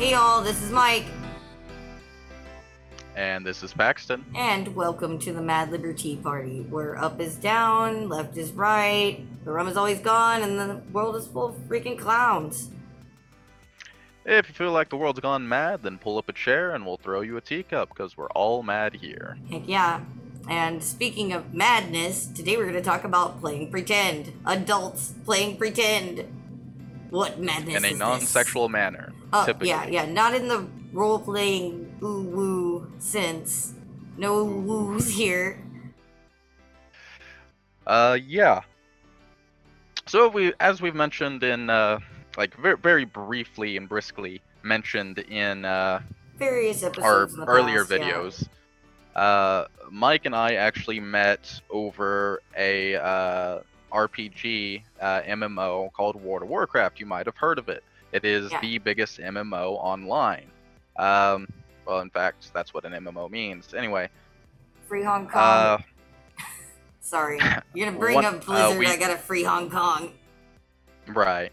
Hey y'all, this is Mike, And this is Paxton. and welcome to the Mad LiberTEA Party, where up is down, left is right, the rum is always gone, and the world is full of freaking clowns. If you feel like the world's gone mad, then pull up a chair and we'll throw you a teacup because we're all mad here. Heck yeah. And speaking of madness, today we're going to talk about playing pretend. Adults playing pretend. What madness In a non sexual manner. Oh, typically. yeah, yeah. Not in the role playing ooh woo sense. No woos here. Uh, yeah. So we, as we've mentioned in, uh, like very, very briefly and briskly mentioned in uh, Various our episodes. the earlier past, yeah. videos, uh, Mike and I actually met over a uh, RPG uh, MMO called World of Warcraft. You might have heard of it. It is Yeah. the biggest MMO online. Um, well, in fact, that's what an MMO means. Anyway, Free Hong Kong. uh, Sorry. You're going to bring what- up uh, Blizzard. we- I got a free Hong Kong. Right.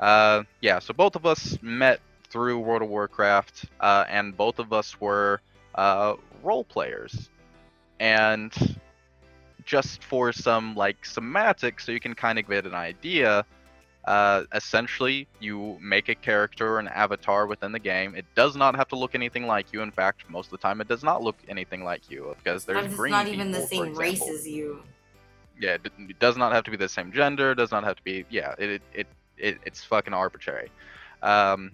Uh, yeah, so both of us met through World of Warcraft, uh, and both of us were uh, role players. And just for some like semantics, so you can kind of get an idea, uh, essentially you make a character an avatar within the game. It does not have to look anything like you. In fact, most of the time it does not look anything like you because there's Sometimes it's green not even the people, same race as you. yeah, it, it does not have to be the same gender. Does not have to be. Yeah, it it, it, it it's fucking arbitrary. Um,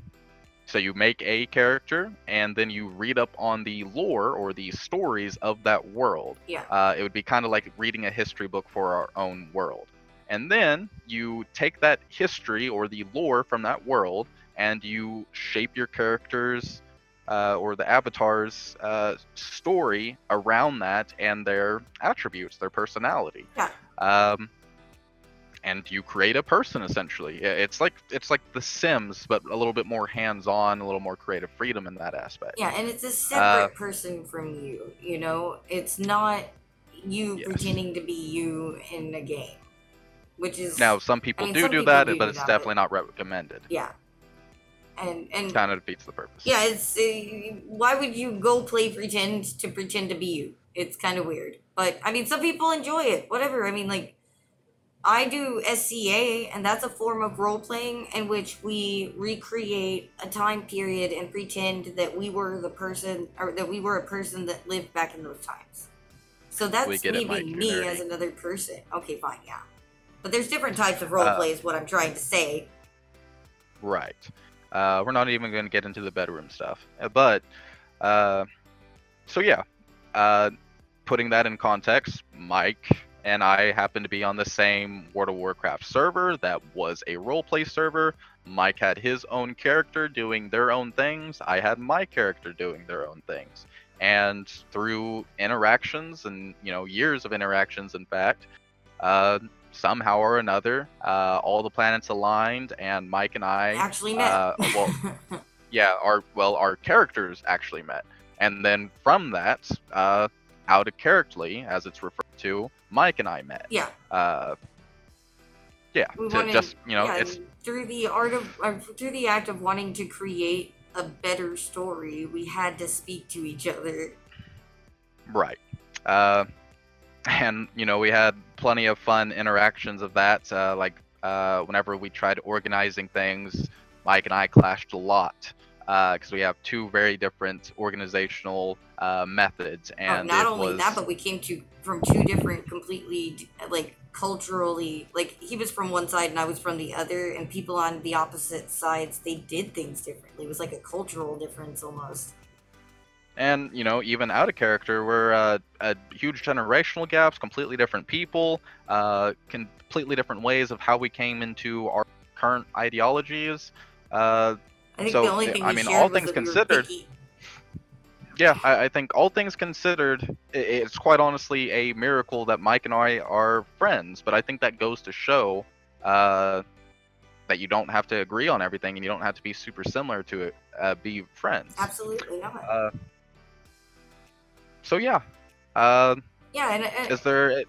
so you make a character, and then you read up on the lore or the stories of that world. Yeah. Uh, it would be kind of like reading a history book for our own world. And then you take that history or the lore from that world, and you shape your characters uh, or the avatar's uh, story around that and their attributes, their personality. Yeah. Um, and you create a person essentially. It's like it's like The Sims, but a little bit more hands-on, a little more creative freedom in that aspect. Yeah, and it's a Uh, separate person from you. You know, it's not you Yes. pretending to be you in a game, which is Now, some people mean, do some do people that, do but do it's that, definitely not recommended. yeah, and and Kind of defeats the purpose. yeah, it's uh, why would you go play pretend to pretend to be you? It's kind of weird, but I mean, some people enjoy it. Whatever. I mean, like. I do SCA, and that's a form of role playing in which we recreate a time period and pretend that we were the person, or that we were a person that lived back in those times. So that's it, maybe Mike, me as another person. Okay, fine, yeah. But there's different types of role Uh, play, is what I'm trying to say. Right. Uh, we're not even going to get into the bedroom stuff. Uh, But, uh, so yeah, uh, putting that in context, Mike and I happen to be on the same World of Warcraft server that was a roleplay server. Mike had his own character doing their own things. I had my character doing their own things. And through interactions and, you know, years of interactions, in fact, uh, somehow or another, uh, all the planets aligned, and Mike and I Actually met. uh, well, yeah, our well, our characters actually met, and then from that, uh, out of characterly, as it's referred to, Mike and I met. yeah. Uh, yeah, We to wanted- just you know, yeah, it's through the art of uh, through the act of wanting to create a better story, we had to speak to each other. right. Uh, and you know, we had plenty of fun interactions of that. Uh, like uh, whenever we tried organizing things, Mike and I clashed a lot. Because we have two very different organizational uh, methods, Oh, and not only was, that, but we came to from two different, completely like culturally. Like he was from one side and I was from the other, and people on the opposite sides they did things differently. It was like a cultural difference almost. and you know even out of character we're uh, a huge generational gaps completely different people uh, completely different ways of how we came into our current ideologies. Uh, I think So, the only thing I mean, all things that we considered- yeah I, I think all things considered it's quite honestly a miracle that mike and i are friends but i think that goes to show uh, that you don't have to agree on everything and you don't have to be super similar to it uh, be friends. Absolutely not. uh, so yeah uh, yeah, and, and is there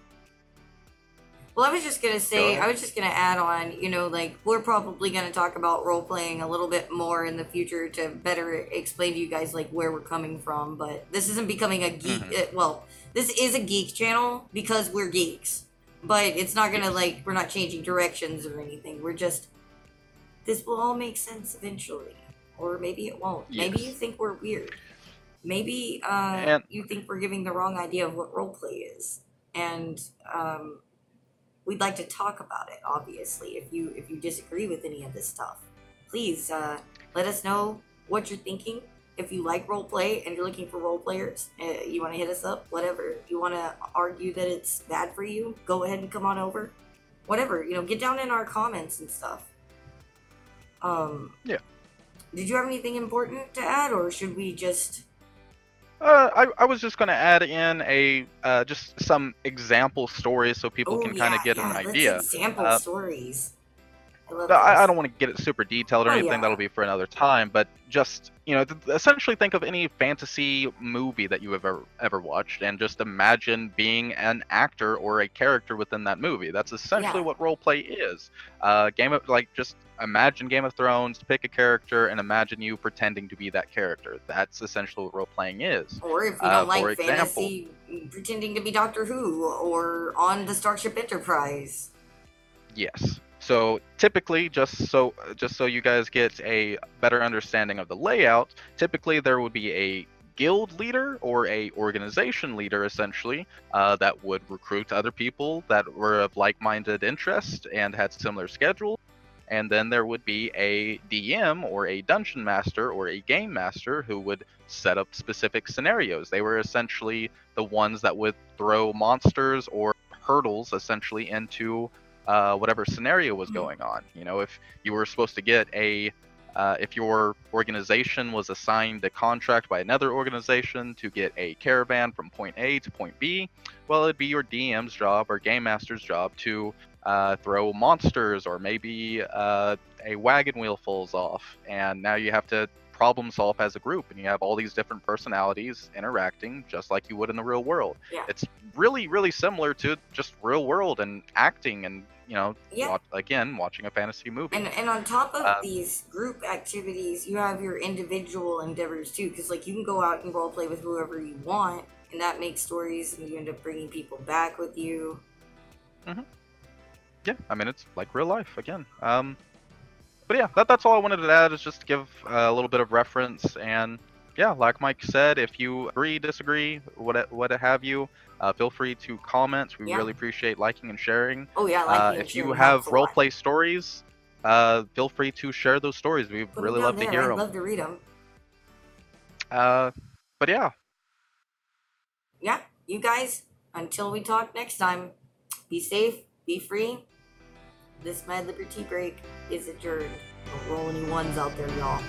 Well, I was just gonna say, ahead. I was just gonna add on, you know, like we're probably gonna talk about role playing a little bit more in the future to better explain to you guys like where we're coming from. But this isn't becoming a geek. Mhm. uh, well, this is a geek channel because we're geeks, but it's not gonna like we're not changing directions or anything. We're just this will all make sense eventually, or maybe it won't. Maybe you think we're weird. Maybe uh, And- you think we're giving the wrong idea of what role play is, and um, we'd like to talk about it obviously if you if you disagree with any of this stuff. Please uh, let us know what you're thinking. If you like role play and you're looking for role players uh, you want to hit us up whatever. You want to argue that it's bad for you go ahead and come on over. Whatever you know get down in our comments and stuff. Um Yeah. did you have anything important to add or should we just Uh, I, I was just going to add in a uh, just some example stories so people oh can kind of get yeah, an idea. example Uh, stories I No, I, I don't want to get it super detailed or Oh, anything. yeah. That'll be for another time. But just you know, essentially think of any fantasy movie that you have ever ever watched, and just imagine being an actor or a character within that movie. That's essentially Yeah. what role play is. Uh, game of like just imagine Game of Thrones, pick a character, and imagine you pretending to be that character. That's essentially what role playing is. Or if you Uh, don't like for example- fantasy, pretending to be Doctor Who or on the Starship Enterprise. Yes. So typically, just so just so you guys get a better understanding of the layout, typically there would be a guild leader or a organization leader essentially uh, that would recruit other people that were of like-minded interest and had similar schedules. And then there would be a dm or a dungeon master or a game master who would set up specific scenarios. They were essentially the ones that would throw monsters or hurdles essentially into uh, whatever scenario was Mhm. going on. You know, if you were supposed to get a, uh, if your organization was assigned a contract by another organization to get a caravan from point A to point B, well, it'd be your DM's job or game master's job to uh, throw monsters or maybe uh, a wagon wheel falls off, and now you have to problem solve as a group, and you have all these different personalities interacting just like you would in the real world. Yeah. It's really, really similar to just real world and acting and you know, Yeah. wa- again, watching a fantasy movie. And and on top of Uh, these group activities, you have your individual endeavors too. Because like you can go out and role play with whoever you want, and that makes stories, and you end up bringing people back with you. yeah, I mean, it's like real life again. Um, but yeah, that, that's all I wanted to add is just to give uh, a little bit of reference. And yeah, like Mike said, if you agree, disagree, what what have you, uh, feel free to comment. We Yeah. really appreciate liking and sharing. Oh yeah, Uh, liking and if you have role lot. play stories, uh, feel free to share those stories. We Put really love to hear I'd them. love to read them. Uh, but yeah, Yeah, you guys. Until we talk next time, be safe, be free. This Mad LiberTEA break is adjourned. Don't roll any ones out there, y'all.